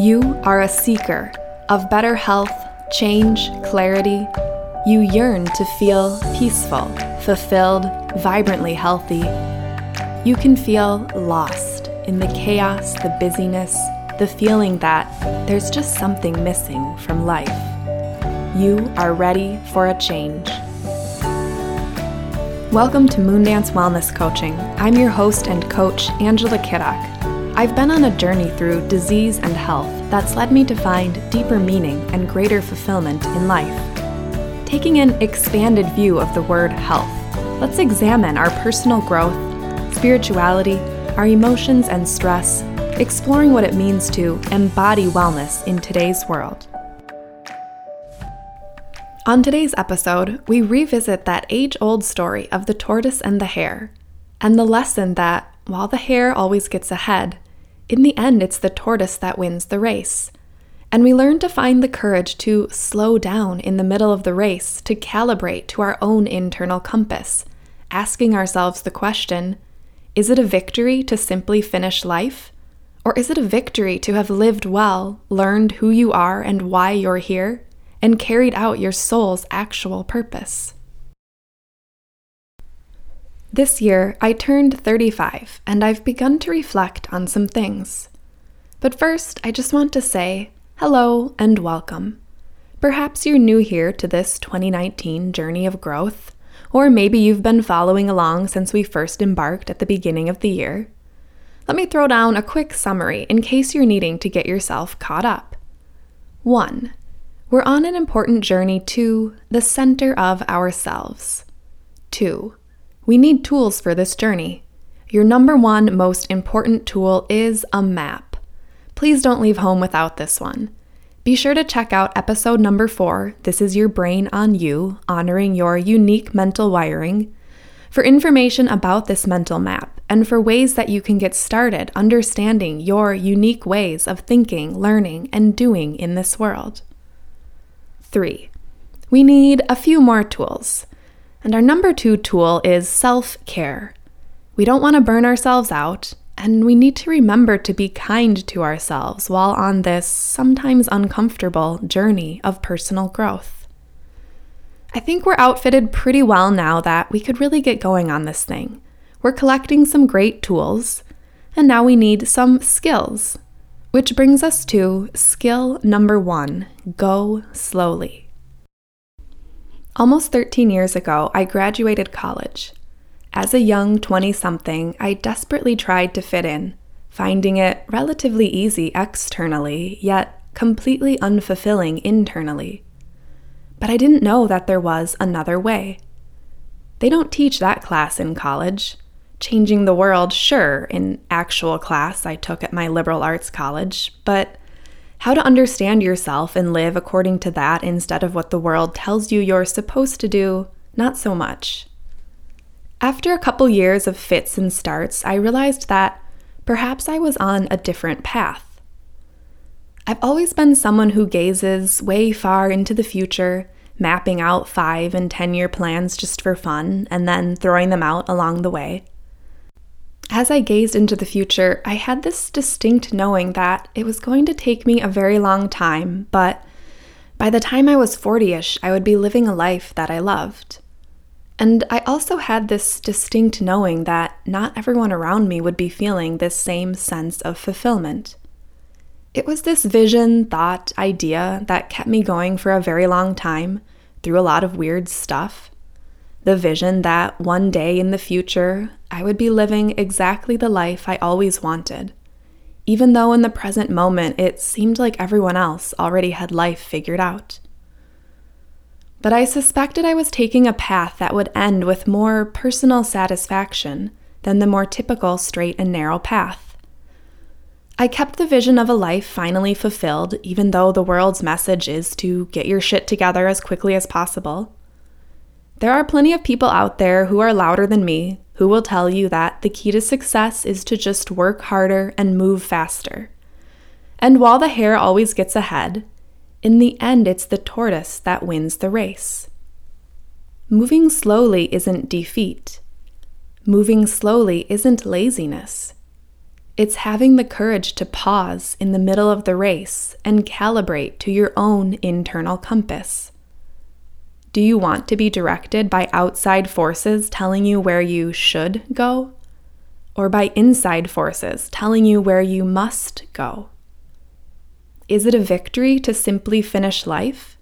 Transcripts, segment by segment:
You are a seeker of better health, change, clarity. You yearn to feel peaceful, fulfilled, vibrantly healthy. You can feel lost in the chaos, the busyness, the feeling that there's just something missing from life. You are ready for a change. Welcome to Moondance Wellness Coaching. I'm your host and coach, Angela Kiddock. I've been on a journey through disease and health that's led me to find deeper meaning and greater fulfillment in life. Taking an expanded view of the word health, let's examine our personal growth, spirituality, our emotions and stress, exploring what it means to embody wellness in today's world. On today's episode, we revisit that age old story of the tortoise and the hare, and the lesson that, while the hare always gets ahead, in the end it's the tortoise that wins the race. And we learn to find the courage to slow down in the middle of the race to calibrate to our own internal compass, asking ourselves the question is it a victory to simply finish life? Or is it a victory to have lived well, learned who you are and why you're here? and carried out your soul's actual purpose. This year, I turned 35 and I've begun to reflect on some things. But first, I just want to say hello and welcome. Perhaps you're new here to this 2019 journey of growth, or maybe you've been following along since we first embarked at the beginning of the year. Let me throw down a quick summary in case you're needing to get yourself caught up. 1. We're on an important journey to the center of ourselves. 2. We need tools for this journey. Your number one most important tool is a map. Please don't leave home without this one. Be sure to check out episode number four This is Your Brain on You, honoring your unique mental wiring, for information about this mental map and for ways that you can get started understanding your unique ways of thinking, learning, and doing in this world. Three, we need a few more tools. And our number two tool is self care. We don't want to burn ourselves out, and we need to remember to be kind to ourselves while on this sometimes uncomfortable journey of personal growth. I think we're outfitted pretty well now that we could really get going on this thing. We're collecting some great tools, and now we need some skills which brings us to skill number one go slowly. Almost 13 years ago, I graduated college. As a young 20 something, I desperately tried to fit in, finding it relatively easy externally, yet completely unfulfilling internally. But I didn't know that there was another way. They don't teach that class in college. Changing the world, sure, in actual class I took at my liberal arts college, but how to understand yourself and live according to that instead of what the world tells you you're supposed to do, not so much. After a couple years of fits and starts, I realized that perhaps I was on a different path. I've always been someone who gazes way far into the future, mapping out five and ten year plans just for fun, and then throwing them out along the way. As I gazed into the future, I had this distinct knowing that it was going to take me a very long time, but by the time I was 40 ish, I would be living a life that I loved. And I also had this distinct knowing that not everyone around me would be feeling this same sense of fulfillment. It was this vision, thought, idea that kept me going for a very long time through a lot of weird stuff the vision that one day in the future I would be living exactly the life I always wanted, even though in the present moment it seemed like everyone else already had life figured out. But I suspected I was taking a path that would end with more personal satisfaction than the more typical straight and narrow path. I kept the vision of a life finally fulfilled, even though the world's message is to get your shit together as quickly as possible. There are plenty of people out there who are louder than me who will tell you that the key to success is to just work harder and move faster. And while the hare always gets ahead, in the end it's the tortoise that wins the race. Moving slowly isn't defeat. Moving slowly isn't laziness. It's having the courage to pause in the middle of the race and calibrate to your own internal compass. Do you want to be directed by outside forces telling you where you should go? Or by inside forces telling you where you must go? Is it a victory to simply finish life?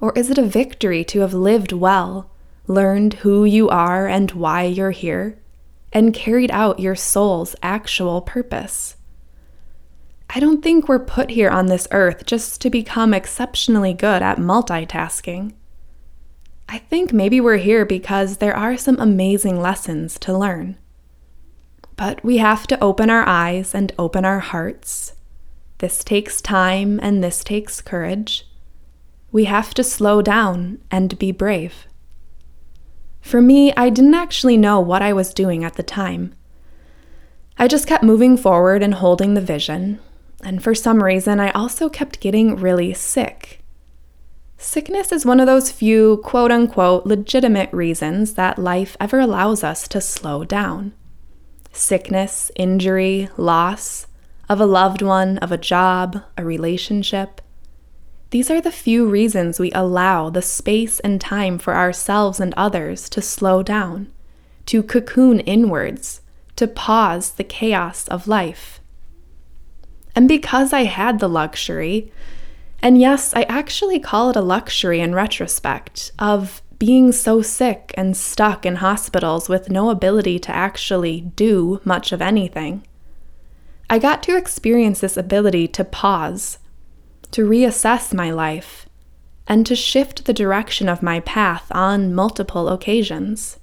Or is it a victory to have lived well, learned who you are and why you're here? and carried out your soul's actual purpose. I don't think we're put here on this earth just to become exceptionally good at multitasking. I think maybe we're here because there are some amazing lessons to learn. But we have to open our eyes and open our hearts. This takes time and this takes courage. We have to slow down and be brave. For me, I didn't actually know what I was doing at the time. I just kept moving forward and holding the vision, and for some reason, I also kept getting really sick. Sickness is one of those few quote unquote legitimate reasons that life ever allows us to slow down. Sickness, injury, loss of a loved one, of a job, a relationship. These are the few reasons we allow the space and time for ourselves and others to slow down, to cocoon inwards, to pause the chaos of life. And because I had the luxury, and yes, I actually call it a luxury in retrospect, of being so sick and stuck in hospitals with no ability to actually do much of anything. I got to experience this ability to pause to reassess my life, and to shift the direction of my path on multiple occasions.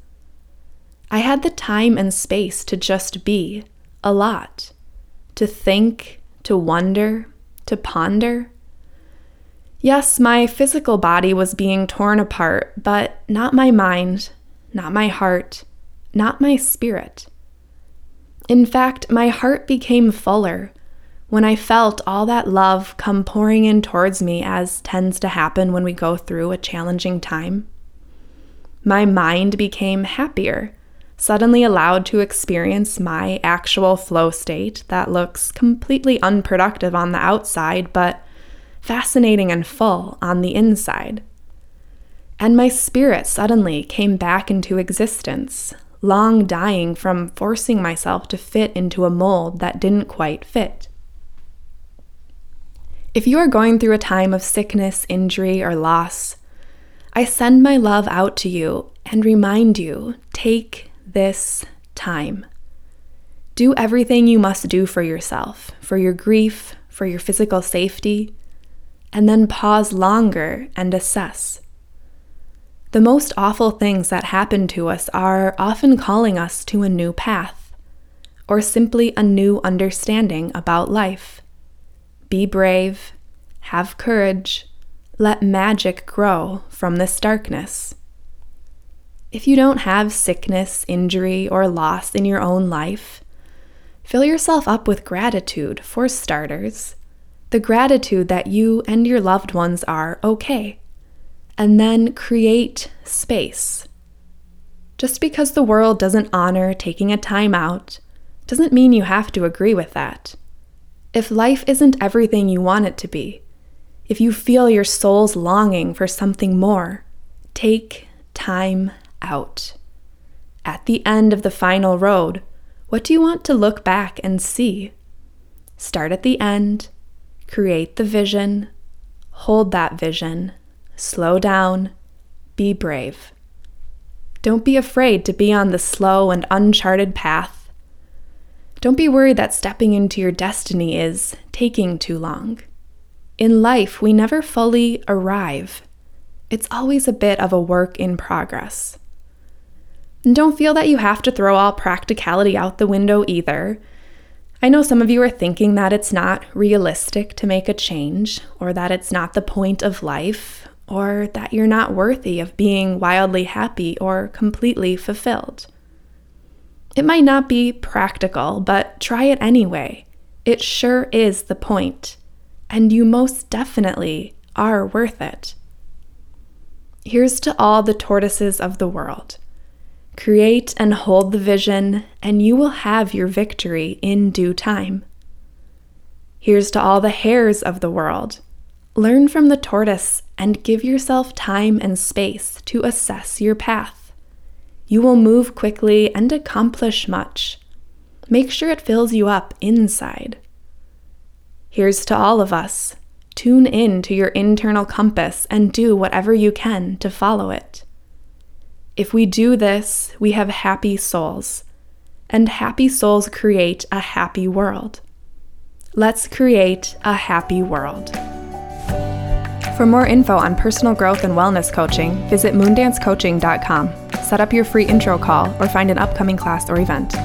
I had the time and space to just be a lot, to think, to wonder, to ponder. Yes, my physical body was being torn apart, but not my mind, not my heart, not my spirit. In fact, my heart became fuller when I felt all that love come pouring in towards me, as tends to happen when we go through a challenging time, my mind became happier, suddenly allowed to experience my actual flow state that looks completely unproductive on the outside, but fascinating and full on the inside. And my spirit suddenly came back into existence, long dying from forcing myself to fit into a mold that didn't quite fit. If you are going through a time of sickness, injury, or loss, I send my love out to you and remind you take this time. Do everything you must do for yourself, for your grief, for your physical safety, and then pause longer and assess. The most awful things that happen to us are often calling us to a new path, or simply a new understanding about life. Be brave, have courage, let magic grow from this darkness. If you don't have sickness, injury, or loss in your own life, fill yourself up with gratitude for starters, the gratitude that you and your loved ones are okay, and then create space. Just because the world doesn't honor taking a time out doesn't mean you have to agree with that. If life isn't everything you want it to be, if you feel your soul's longing for something more, take time out. At the end of the final road, what do you want to look back and see? Start at the end, create the vision, hold that vision, slow down, be brave. Don't be afraid to be on the slow and uncharted path don't be worried that stepping into your destiny is taking too long. In life, we never fully arrive. It's always a bit of a work in progress. And don't feel that you have to throw all practicality out the window either. I know some of you are thinking that it's not realistic to make a change, or that it's not the point of life, or that you're not worthy of being wildly happy or completely fulfilled. It might not be practical, but try it anyway. It sure is the point, and you most definitely are worth it. Here's to all the tortoises of the world. Create and hold the vision, and you will have your victory in due time. Here's to all the hares of the world. Learn from the tortoise and give yourself time and space to assess your path. You will move quickly and accomplish much. Make sure it fills you up inside. Here's to all of us. Tune in to your internal compass and do whatever you can to follow it. If we do this, we have happy souls, and happy souls create a happy world. Let's create a happy world. For more info on personal growth and wellness coaching, visit moondancecoaching.com. Set up your free intro call or find an upcoming class or event.